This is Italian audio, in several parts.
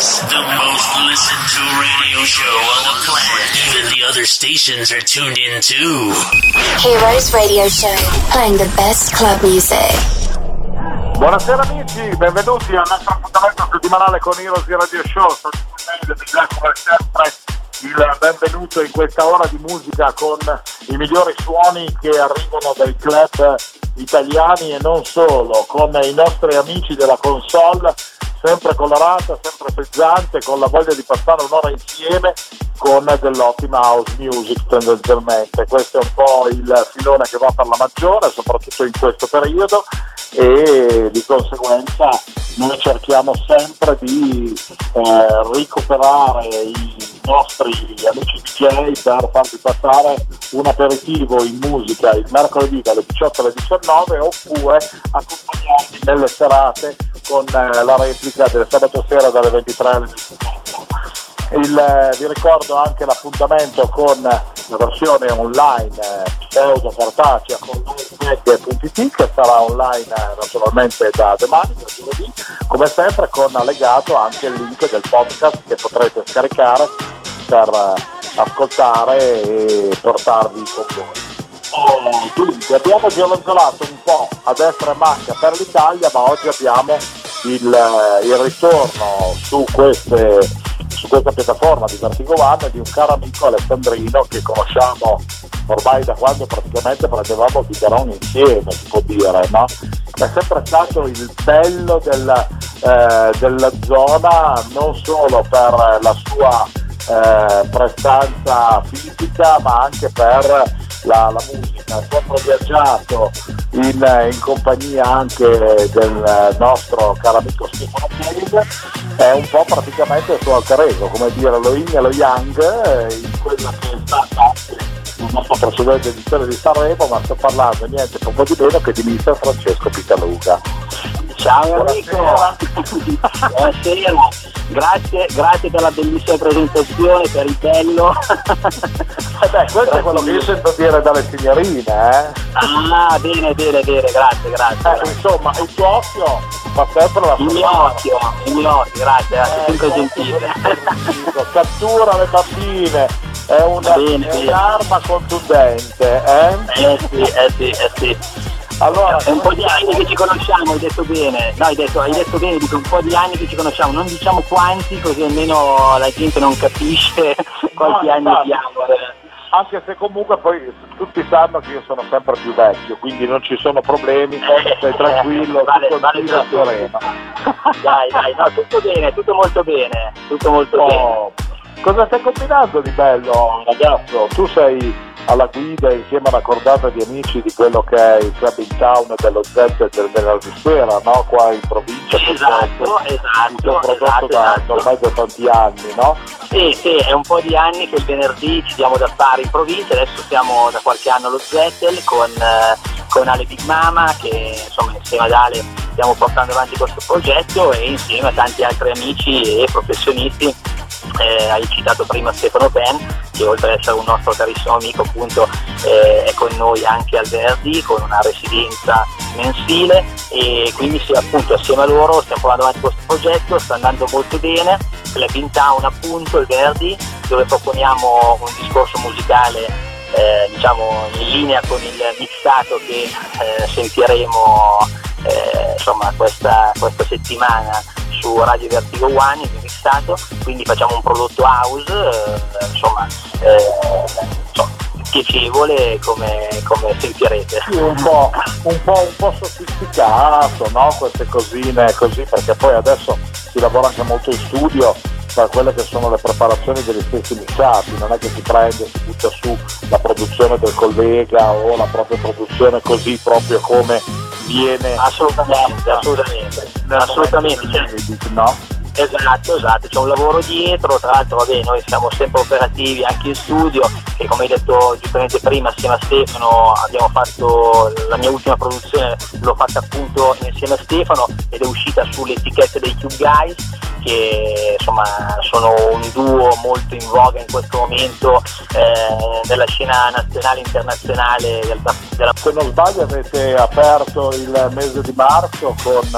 Dance, the most listened to radio show on the planet. Even the other stations are tuned in too. Heroes Radio Show, playing the best club music. Buonasera amici, benvenuti al nostro appuntamento settimanale con Heroes Radio Show. Sto come sempre il benvenuto in questa ora di musica con i migliori suoni che arrivano dai club italiani e non solo, con i nostri amici della console sempre colorata, sempre pezzante, con la voglia di passare un'ora insieme con dell'ottima house music tendenzialmente. Questo è un po' il filone che va per la maggiore, soprattutto in questo periodo e di conseguenza noi cerchiamo sempre di eh, recuperare i nostri amici DJ per farvi passare un aperitivo in musica il mercoledì dalle 18 alle 19 oppure accompagnarvi nelle serate con eh, la replica del sabato sera dalle 23 alle 24. Il, eh, vi ricordo anche l'appuntamento con la versione online eh, pseudo cartacea con livemed.it che sarà online eh, naturalmente da domani, da giovedì, come sempre con allegato anche il link del podcast che potrete scaricare per ascoltare e portarvi con voi. Oh, dunque, abbiamo gironzolato un po' a destra e manca per l'Italia, ma oggi abbiamo il, eh, il ritorno su queste su questa piattaforma di Vertigo One di un caro amico Alessandrino che conosciamo ormai da quando praticamente prendevamo Bigaron insieme, si può dire, no? È sempre stato il bello del, eh, della zona non solo per la sua eh, prestanza fisica ma anche per la, la musica. Ho sempre viaggiato in, in, compagnia anche del nostro caro amico Stefano Piede, è un po' praticamente il suo alter ego, come dire lo yin e lo yang eh, in quella che è stata la nostra precedente edizione di Sanremo, ma sto parlando niente po' di meno che di mister Francesco Pitaluga. Ciao Enrico, buonasera, grazie, grazie per la bellissima presentazione, per il bello. beh, questo è quello che io sento dire dalle signorine, eh? Ah, bene, bene, bene, grazie, grazie. Eh, insomma, il tuo occhio fa sempre la sua Il mio occhio, il mio occhio, grazie, grazie, Eh, sempre gentile. Cattura le bambine, è una- Bene, è bene. un'arma contundente, eh? Eh sì, eh sì, eh sì. Allora, È un po' di anni che ci conosciamo, hai detto bene. No, hai detto, hai detto bene, dico un po' di anni che ci conosciamo, non diciamo quanti, così almeno la gente non capisce quanti No, anni abbiamo. eh. anche se comunque poi tutti sanno che io sono sempre più vecchio, quindi non ci sono problemi, stai tranquillo, Vale- tutto vale sereno. Dai, dai, no, tutto bene, tutto molto bene, tutto molto bene. Cosa stai combinando di bello ragazzo? Tu sei alla guida insieme a una cordata di amici di quello che è il club in town dello Z e del venerdì sera, no? Qua in provincia. Esatto, tuo esatto, prodotto esatto, da esatto. ormai da tanti anni, no? Sì, sì, è un po' di anni che il venerdì ci diamo da fare in provincia, adesso siamo da qualche anno allo Zettel con, eh, con Ale Big Mama che insomma insieme ad Ale stiamo portando avanti questo progetto e insieme a tanti altri amici e professionisti. Eh, hai citato prima Stefano Pen che oltre ad essere un nostro carissimo amico appunto eh, è con noi anche al venerdì con una residenza mensile. E quindi sì, appunto assieme a loro stiamo portando avanti questo progetto, sta andando molto bene, Club in Town appunto il venerdì dove proponiamo un discorso musicale eh, diciamo in linea con il mixato che eh, sentiremo eh, insomma questa, questa settimana su Radio Vertigo One mixato, quindi facciamo un prodotto house eh, insomma, eh, insomma, piacevole come, come sentirete. Sì, un po', un po', un po' sofisticato, no? Queste cosine così, perché poi adesso si lavora anche molto in studio per quelle che sono le preparazioni degli stessi mixati, non è che si prende, si butta su la produzione del collega o la propria produzione così proprio come viene Assolutamente, assolutamente, assolutamente. cioè, no? Esatto, esatto, c'è un lavoro dietro, tra l'altro vabbè noi siamo sempre operativi anche in studio che come hai detto giustamente prima assieme a Stefano abbiamo fatto la mia ultima produzione, l'ho fatta appunto insieme a Stefano ed è uscita sulle etichette dei Cube Guys che insomma sono un duo molto in voga in questo momento eh, nella scena nazionale e internazionale del, della Se non sbaglio avete aperto il mese di marzo con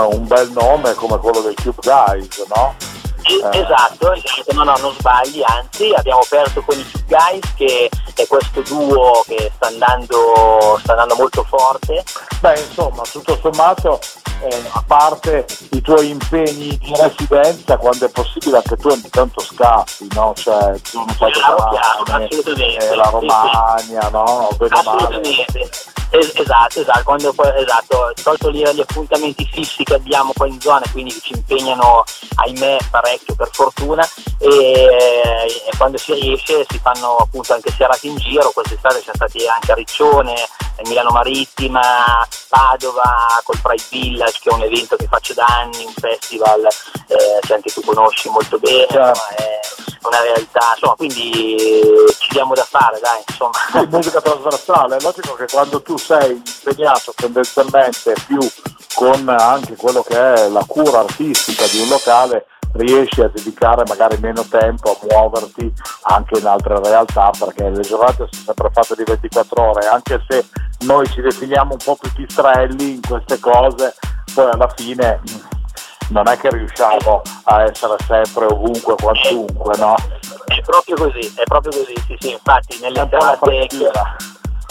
un bel nome come quello dei Cube Guys, no? Eh. Esatto, esatto, no, no, non sbagli, anzi abbiamo aperto con i Two Guys che è questo duo che sta andando, sta andando molto forte. Beh, insomma, tutto sommato, eh, a parte i tuoi impegni di residenza, quando è possibile anche tu ogni tanto scappi, no? Cioè, zone Chiaro, chiaro, padovane, assolutamente. eh, la Sì, sì. Romagna, no? Bene male. Assolutamente. Es- esatto, esatto, quando poi, esatto, tolto gli, gli appuntamenti fissi che abbiamo qua in zona, quindi ci impegnano, ahimè, parecchio per fortuna, e, quando si riesce si fanno appunto anche serate in giro, quest'estate siamo stati anche a Riccione, Milano Marittima, Padova, col Pride Village, che è un evento che faccio da anni, un festival eh, che anche tu conosci molto bene, Certo. insomma, è una realtà, insomma, quindi ci diamo da fare, dai, insomma. Sì, musica trasversale, è logico che quando tu sei impegnato tendenzialmente più con anche quello che è la cura artistica di un locale, riesci a dedicare magari meno tempo a muoverti anche in altre realtà perché le giornate sono sempre fatte di 24 ore, anche se noi ci definiamo un po' più pistrelli in queste cose, poi alla fine mh, non è che riusciamo a essere sempre ovunque, quantunque, no? È proprio così, è proprio così, sì, sì, infatti nelle serate frontiera.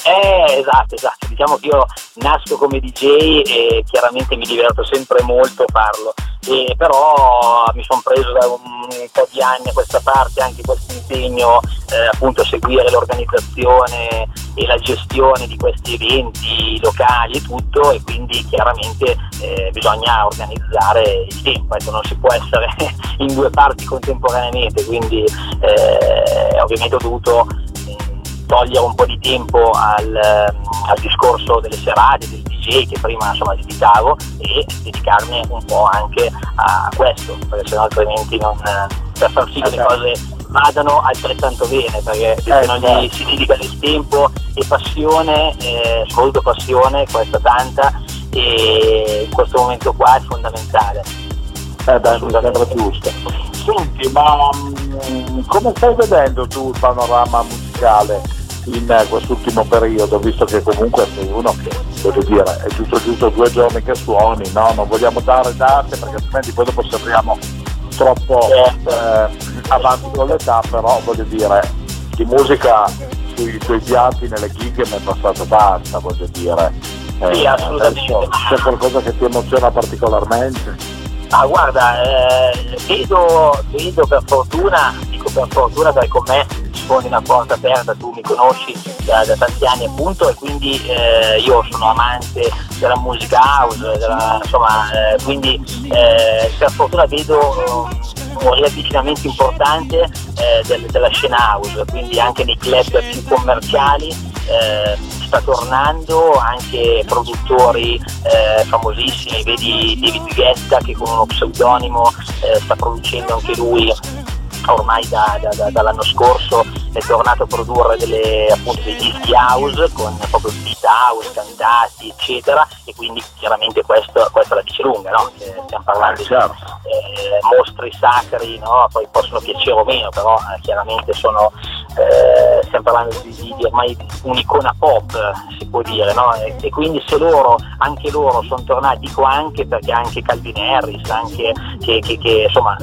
Eh, esatto, esatto. Diciamo che io nasco come DJ e chiaramente mi diverto sempre molto a farlo. E però mi sono preso da un, po' di anni a questa parte anche questo impegno eh, appunto a seguire l'organizzazione e la gestione di questi eventi locali e tutto e quindi chiaramente eh, bisogna organizzare il tempo, ecco, non si può essere in due parti contemporaneamente, quindi eh, ovviamente ho dovuto togliere un po' di tempo al, ehm, al discorso delle serate, del DJ che prima insomma dedicavo e dedicarmi un po' anche a questo, perché sennò altrimenti non, per far sì che le Ok. cose vadano altrettanto bene, perché se Eh, non certo. gli si dedica del tempo e passione, eh, soprattutto passione, questa tanta, e in questo momento qua è fondamentale. Eh beh, sembra giusto. Senti, ma mm, come stai vedendo tu il panorama musicale in quest'ultimo periodo, visto che comunque sei uno che, voglio dire, è giusto giusto due giorni che suoni, no? Non vogliamo dare date perché altrimenti poi dopo sembriamo troppo eh, avanti con l'età, però voglio dire, di musica sui tuoi piatti nelle gig ne è passata tanta, voglio dire. Eh, Sì, assolutamente. c'è qualcosa che ti emoziona particolarmente? Ah guarda, eh, vedo, vedo per fortuna, per fortuna perché con me sfondi una porta aperta, tu mi conosci da, da tanti anni appunto e quindi eh, io sono amante della musica house, della- insomma, eh, quindi eh, per fortuna vedo eh, un riavvicinamento importante eh, del- della scena house, quindi anche nei club più commerciali eh, sta tornando anche produttori eh, famosissimi, vedi David Guetta che con uno pseudonimo eh, sta producendo anche lui ormai da- da- da- dall'anno scorso è tornato a produrre delle, appunto, dei dischi house con proprio beat house, cantati eccetera e quindi chiaramente questo, questa la dice lunga, no? Che stiamo parlando di Certo. eh, mostri sacri, no? poi possono piacere o meno, però eh, chiaramente sono, eh, stiamo parlando di, di- di ormai un'icona pop, si può dire, no? e, e quindi se loro, anche loro sono tornati, dico anche perché anche Calvin Harris, anche che, che- che, insomma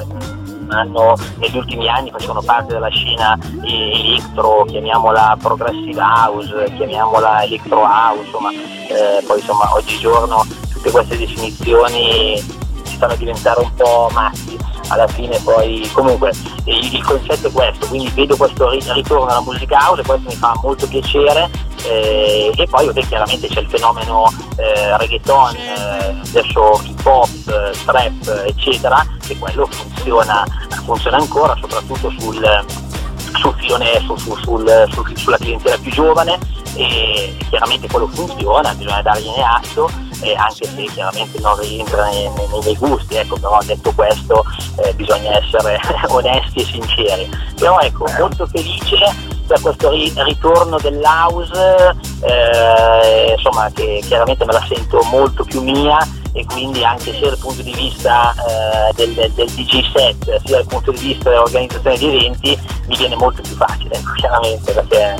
hanno negli ultimi anni facevano parte della scena electro, chiamiamola progressive house, chiamiamola electro house, insomma, eh, poi insomma oggigiorno tutte queste definizioni si stanno a diventare un po' matti alla fine poi comunque il, il concetto è questo quindi vedo questo ri- ritorno alla musica house e questo mi fa molto piacere eh, e poi vabbè, chiaramente c'è il fenomeno eh, reggaeton eh, adesso hip hop trap eccetera e quello funziona, funziona ancora soprattutto sul sul filone, su- su- sul- sul- sulla clientela più giovane e chiaramente quello funziona, bisogna dargliene atto, eh, anche se chiaramente non rientra nei, nei- nei miei gusti, ecco, però detto questo eh, bisogna essere onesti e sinceri. Però ecco, molto felice per questo ri- ritorno dell'house, eh, insomma che chiaramente me la sento molto più mia e quindi anche sia dal punto di vista eh, del, del- DJ set sia dal punto di vista dell'organizzazione di eventi mi viene molto più facile, ecco, chiaramente perché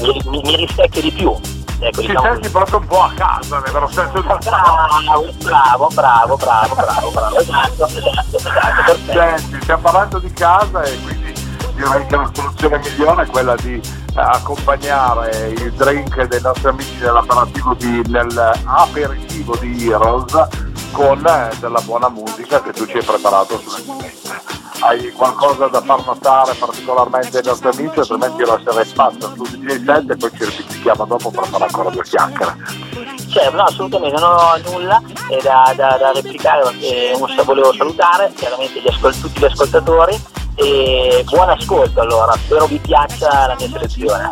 mi, mi- mi rispecchia di più Ecco, Ci diciamo senti proprio un po' a casa, nel vero senso della Bravo, bravo, bravo, bravo, bravo, bravo, esatto, esatto, esatto, perfetto. Senti, stiamo parlando di casa e quindi direi che la soluzione migliore è quella di eh, accompagnare il drink dei nostri amici nell'aperitivo di, nell'aperitivo di Heroes con eh, della buona musica che tu ci hai preparato sulle Hai qualcosa da far notare particolarmente ai nostri amici, altrimenti io lascerei spazio su DJ set e poi ci ripetiamo dopo per fare ancora due chiacchiere. Cioè, no, assolutamente non ho nulla eh, da, da, da replicare, perché un- volevo salutare chiaramente gli ascol- tutti gli ascoltatori e buon ascolto allora, spero vi piaccia la mia selezione.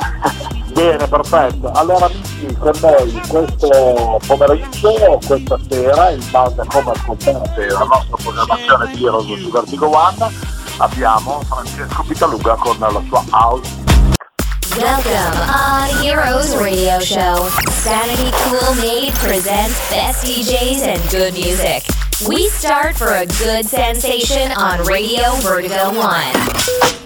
Bene, perfetto. Allora amici, con noi questo pomeriggio, questa sera, in base a come ascoltate la nostra programmazione di Heroes su Vertigo One, abbiamo Francesco Pitaluga con la sua house. Welcome on Heroes Radio Show. Sanity Cool Made presents best DJs and good music. We start for a good sensation on Radio Vertigo 1.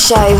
Show,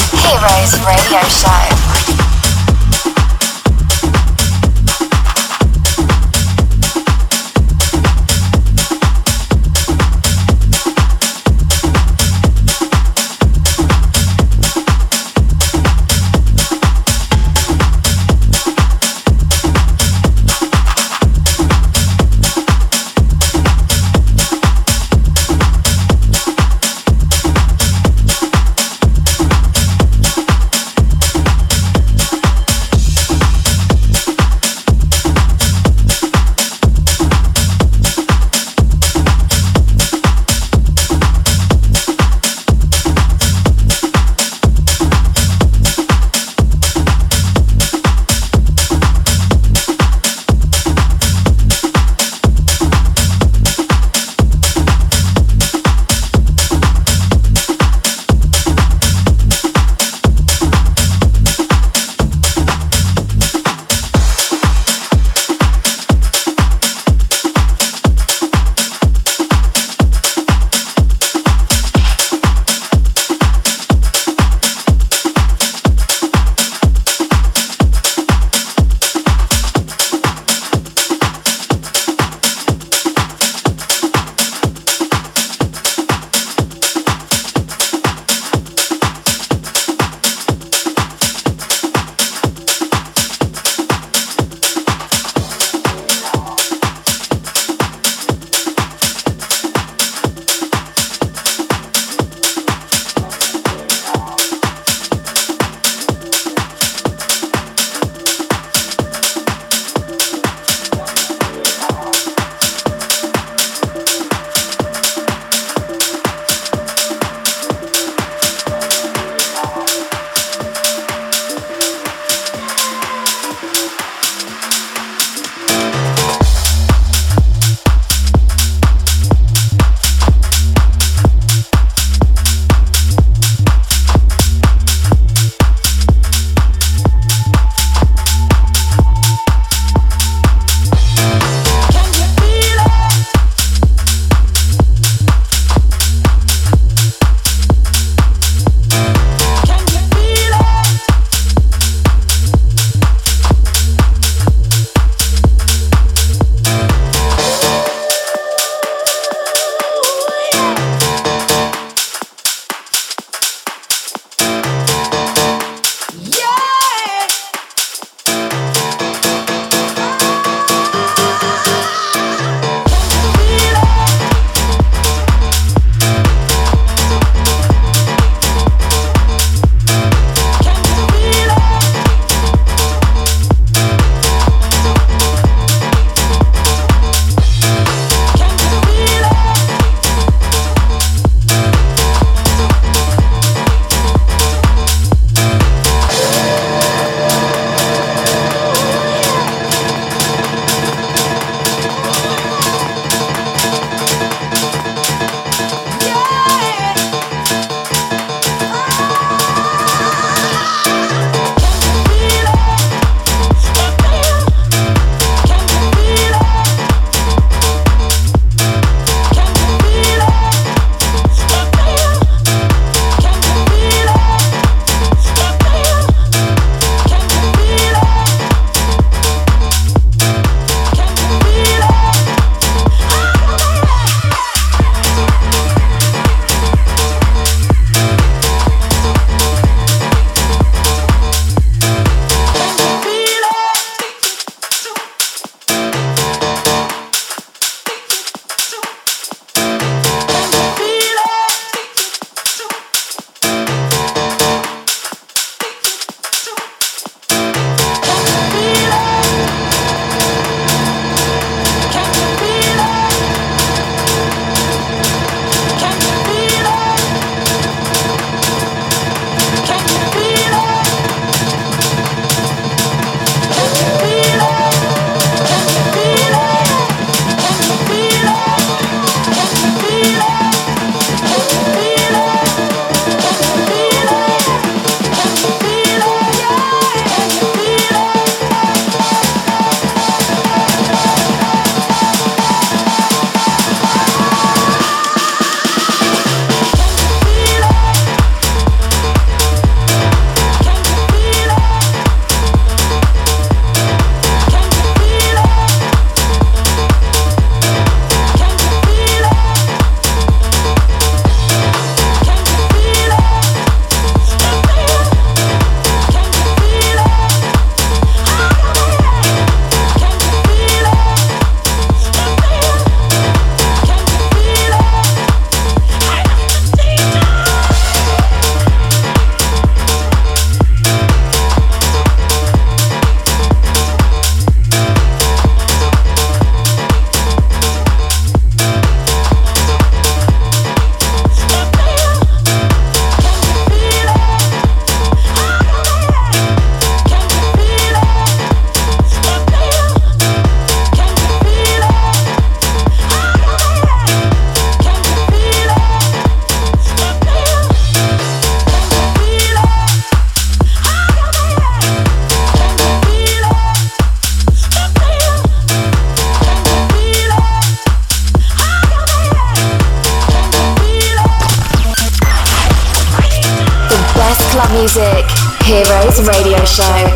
Radio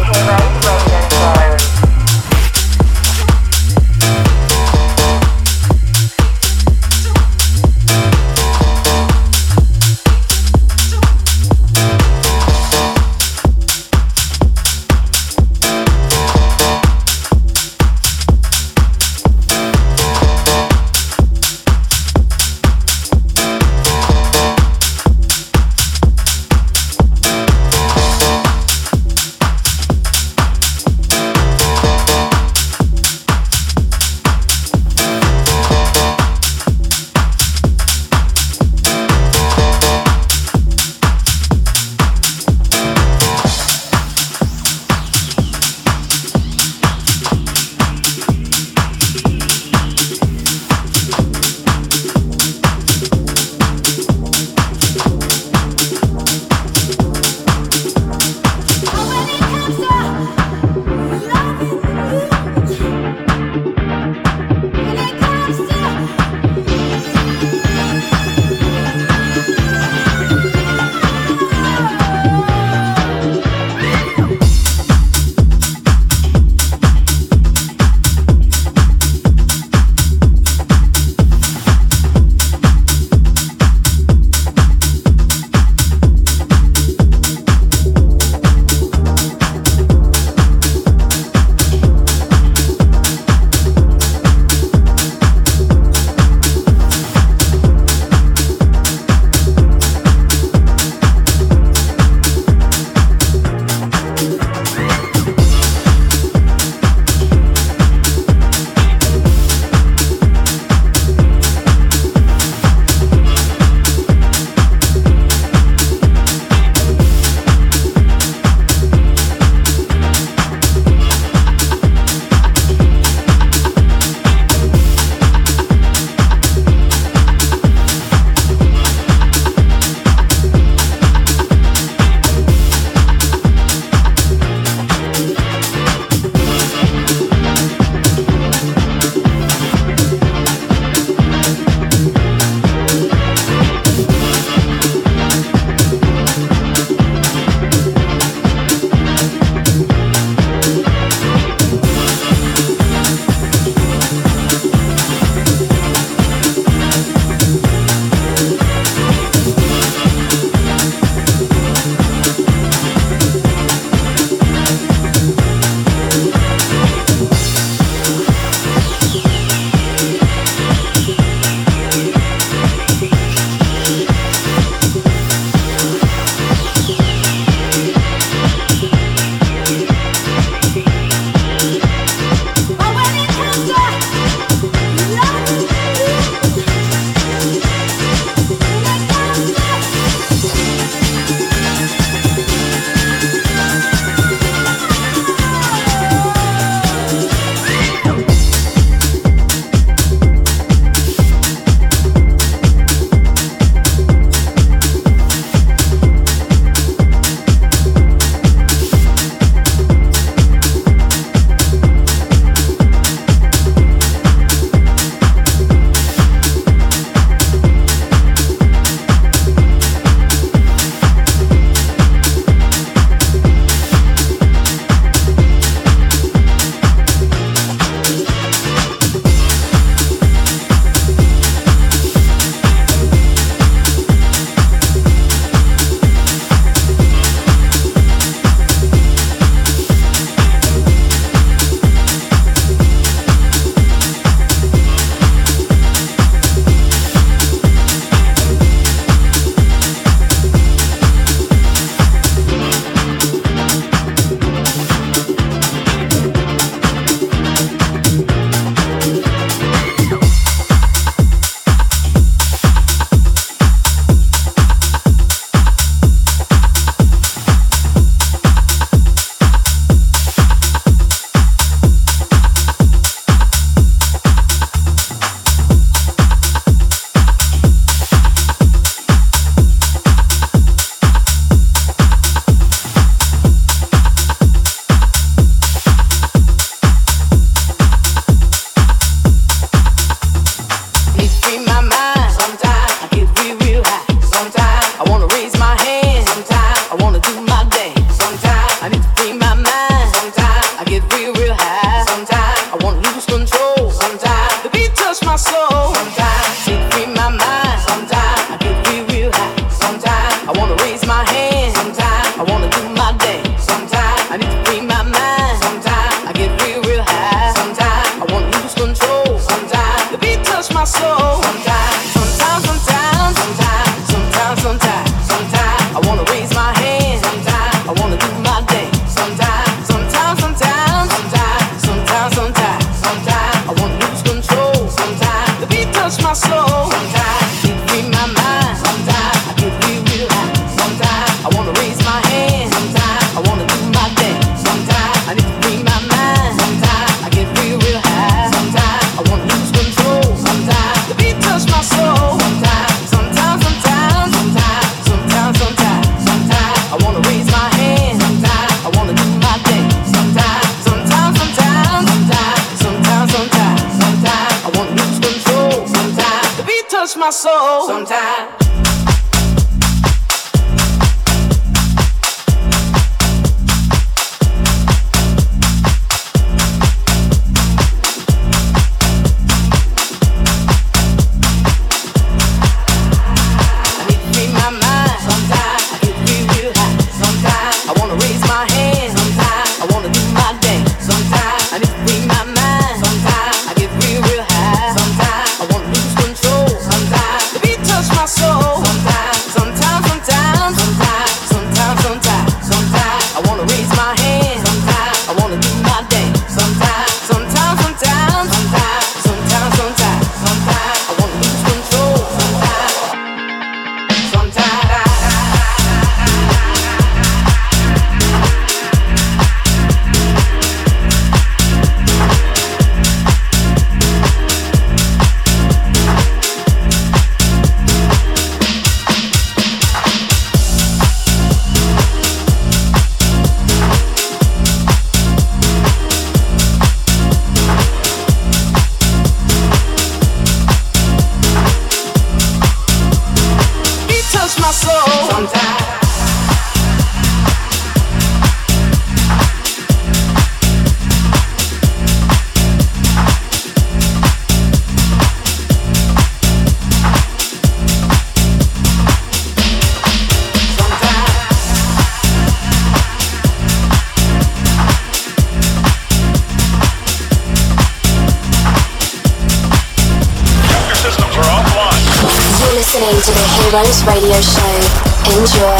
radio show. Enjoy.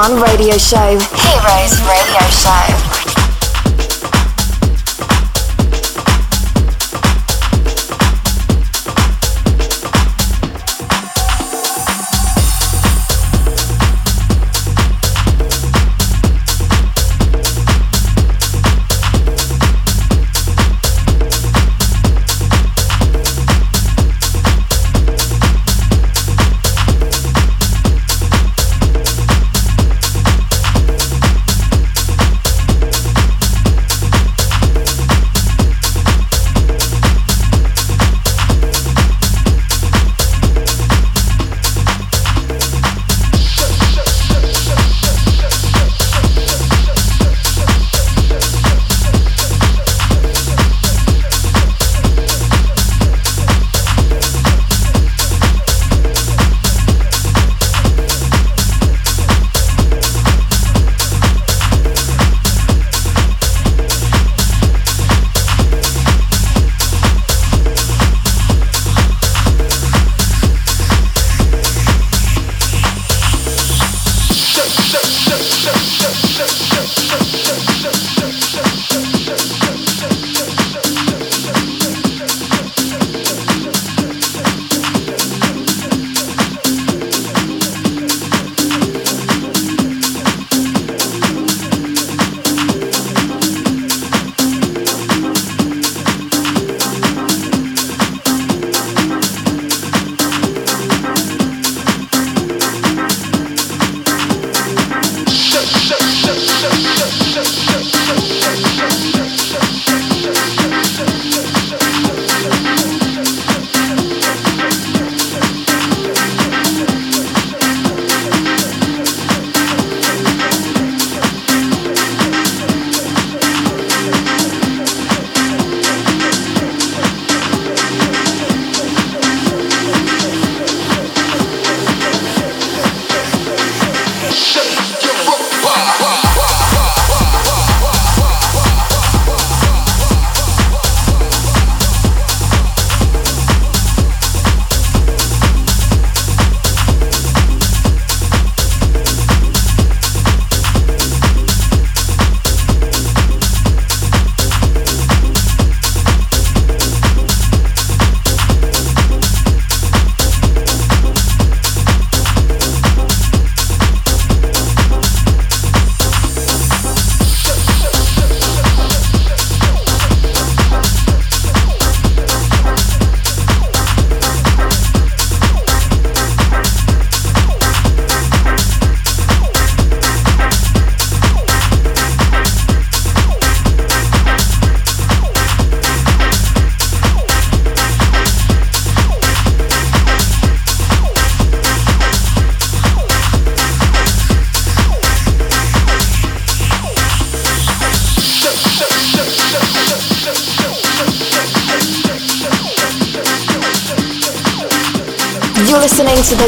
One radio show,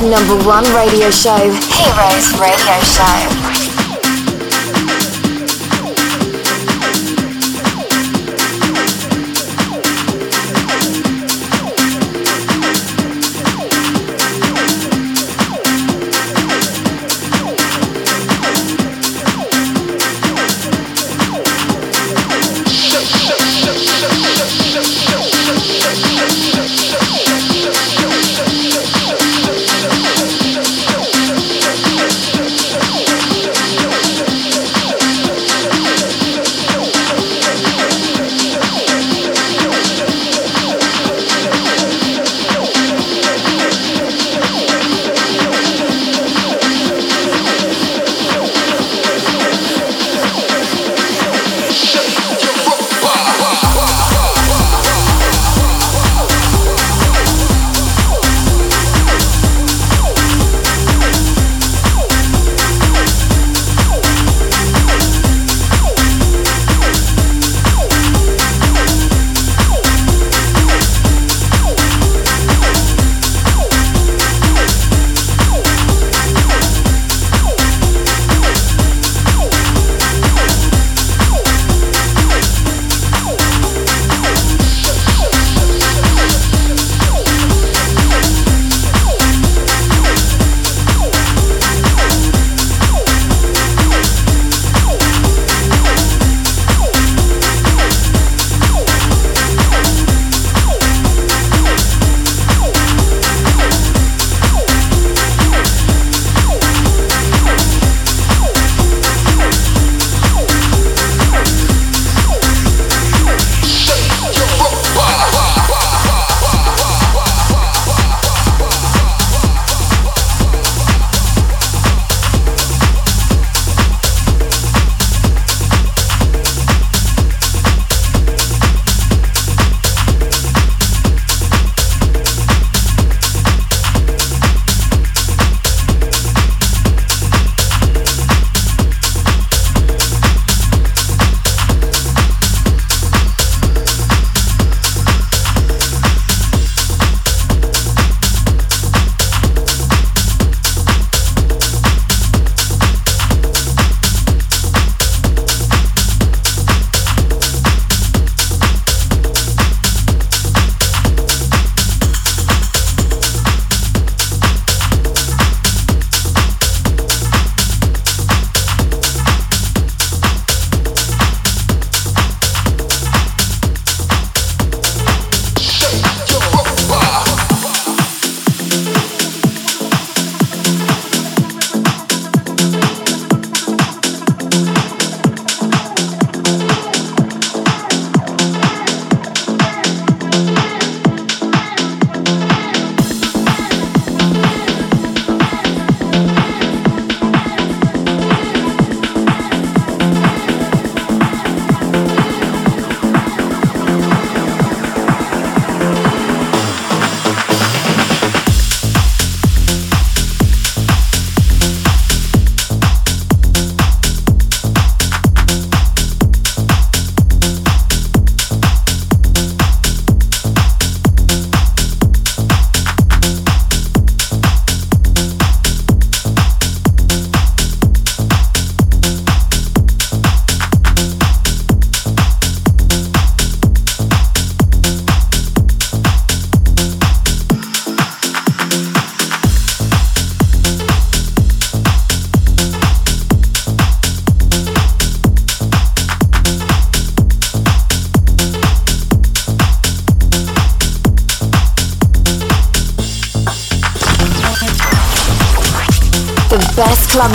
the number one radio show, Heroes Radio Show.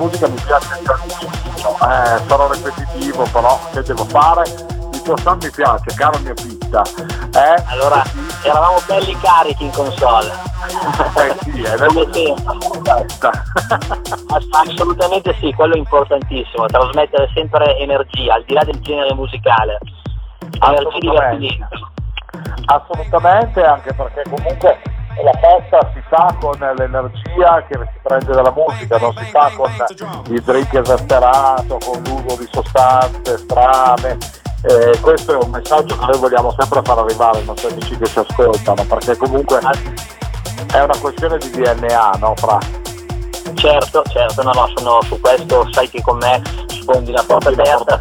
Musica mi piace tantissimo, eh, sarò ripetitivo però che devo fare? Il tuo sound mi piace, caro mio Pitta. Eh? Allora, eravamo belli carichi in console. Eh sì, è Assolutamente sì, quello è importantissimo, trasmettere sempre energia, al di là del genere musicale. Energia divertimento. Assolutamente, anche perché comunque la festa si fa con l'energia che si prende dalla musica, non si fa con il drink esasperato, con l'uso di sostanze strane. Eh, questo è un messaggio che noi vogliamo sempre far arrivare ai nostri amici che ci ascoltano, perché comunque è una questione di DNA, no Fra? Certo, certo, no, no, sono su questo, sai che con me sfondi la porta aperta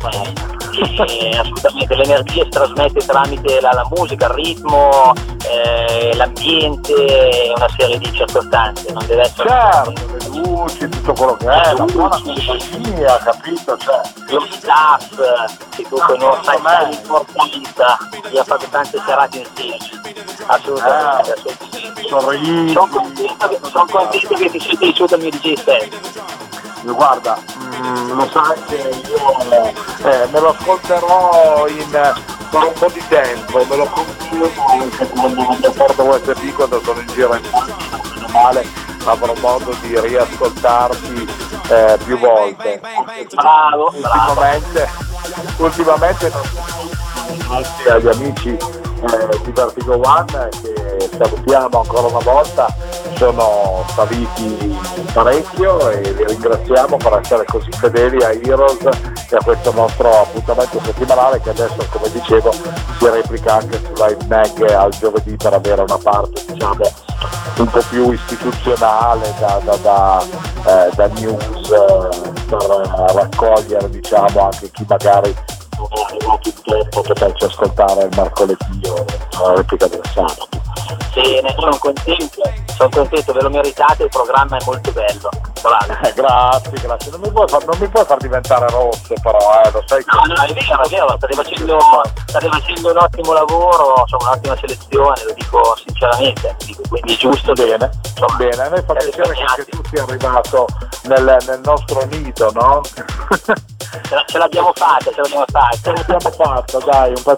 assolutamente l'energia si trasmette tramite la, la musica, il ritmo, eh, l'ambiente e una serie di circostanze, non deve essere... Certo, le luci, tutto quello che è, la buona compagnia, capito? Cioè. Lo staff, che tu conosci, l'importanza, vi ha fatto tante serate insieme, assolutamente, eh, assolutamente. Sorrisi. Sono contento, son contento che ti sia piaciuto il mio DJ set guarda, mm, lo sai che io eh, me lo ascolterò in, per un po' di tempo, me lo anche quando porto USB quando sono in giro in macchina, male avrò modo di riascoltarti eh, più volte. Bravo, ultimamente, ultimamente grazie agli amici eh, di Vertigo One che salutiamo ancora una volta. Sono saliti parecchio e li ringraziamo per essere così fedeli a Heroes e a questo nostro appuntamento settimanale che adesso come dicevo si replica anche su Live Mag al giovedì per avere una parte diciamo un po' più istituzionale da, da, da, eh, da news eh, per raccogliere diciamo anche chi magari non è arrivato in tempo per poterci ascoltare il mercoledì o la replica del sabato. Bene, sono contento, sono contento, ve lo meritate, il programma è molto bello. Eh, grazie, grazie. Non mi, puoi far, non mi puoi far diventare rosso però, eh, lo sai che... No, no, è vero, è vero, state facendo, state facendo un ottimo lavoro, insomma, un'ottima selezione, lo dico sinceramente, quindi è giusto. Bene, insomma, bene, a noi fa piacere che tu sia arrivato nel, nel nostro nido, no? ce l'abbiamo fatta, ce l'abbiamo fatta. Ce l'abbiamo fatta, dai, un po'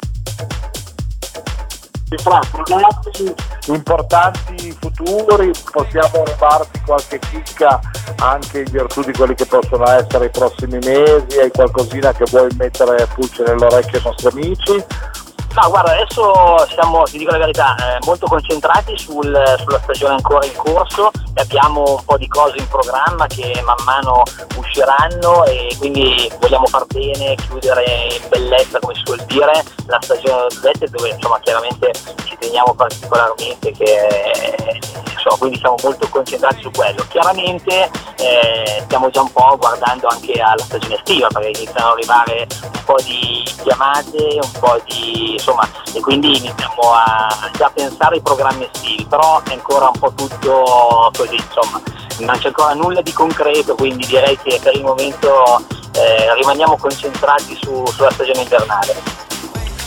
fra progetti importanti futuri possiamo rubarti qualche chicca anche in virtù di quelli che possono essere i prossimi mesi, hai qualcosina che vuoi mettere pulce nell'orecchio ai nostri amici? No, guarda, adesso siamo, ti dico la verità, eh, molto concentrati sul, sulla stagione ancora in corso e abbiamo un po' di cose in programma che man mano usciranno e quindi vogliamo far bene, chiudere in bellezza, come si suol dire, la stagione del dove insomma chiaramente ci teniamo particolarmente che insomma, quindi siamo molto concentrati su quello. Chiaramente eh, stiamo già un po' guardando anche alla stagione estiva perché iniziano ad arrivare un po' di chiamate, un po' di insomma e quindi iniziamo a già pensare ai programmi estivi, però è ancora un po' tutto così, insomma, non c'è ancora nulla di concreto, quindi direi che per il momento eh, rimaniamo concentrati su, sulla stagione invernale.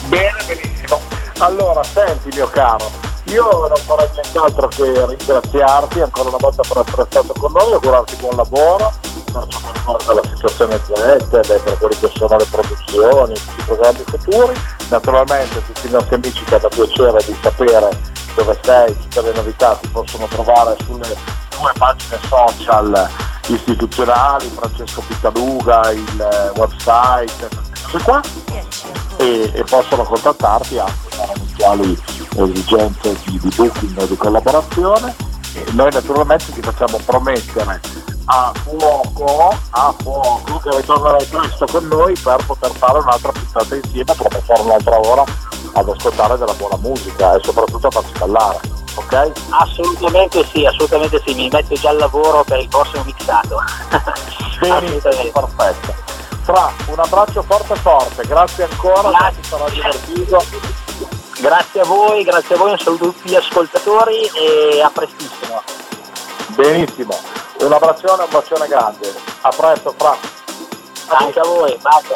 Bene, benissimo. Allora, senti mio caro, io non farei nient'altro che ringraziarti ancora una volta per essere stato con noi, augurarti buon lavoro per ciò che riguarda la situazione ZL, per quelli che sono le produzioni, i programmi futuri. Naturalmente tutti i nostri amici che hanno piacere di sapere dove sei, tutte le novità si possono trovare sulle tue pagine social istituzionali, Francesco Pittaluga, il website, queste qua e, e possono contattarti anche per eventuali esigenze di, di booking o di collaborazione. E noi naturalmente ti facciamo promettere a fuoco, a fuoco che ritornerai presto con noi per poter fare un'altra puntata insieme, per fare un'altra ora ad ascoltare della buona musica e soprattutto a farci ballare, ok? Assolutamente sì, assolutamente sì, mi metto già al lavoro per il prossimo mixato. Benissimo, perfetto. Fra, un abbraccio forte forte, grazie ancora, Grazie. ci sarà divertito. Grazie a voi, grazie a voi, un saluto a tutti gli ascoltatori e a prestissimo. Benissimo, un abbraccione, un bacione grande. A presto, Fra. Anche a voi, bacio.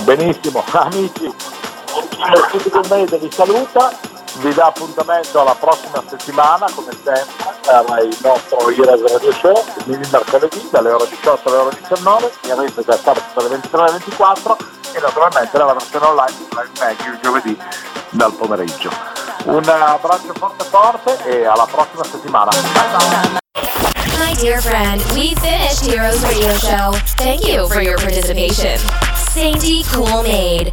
Benissimo, amici, il pubblico mese vi saluta, vi dà appuntamento alla prossima settimana, come sempre, per il nostro Heroes Radio Show, il mercoledì dalle ore 18 alle ore 19, in da sabato dalle 23 alle 24 e naturalmente nella versione online Live Mag il giovedì dal pomeriggio. Un abbraccio forte forte e alla prossima settimana. Bye bye. My dear friend, we finished Heroes Radio Show. Thank you for your participation. Sainty Cool Maid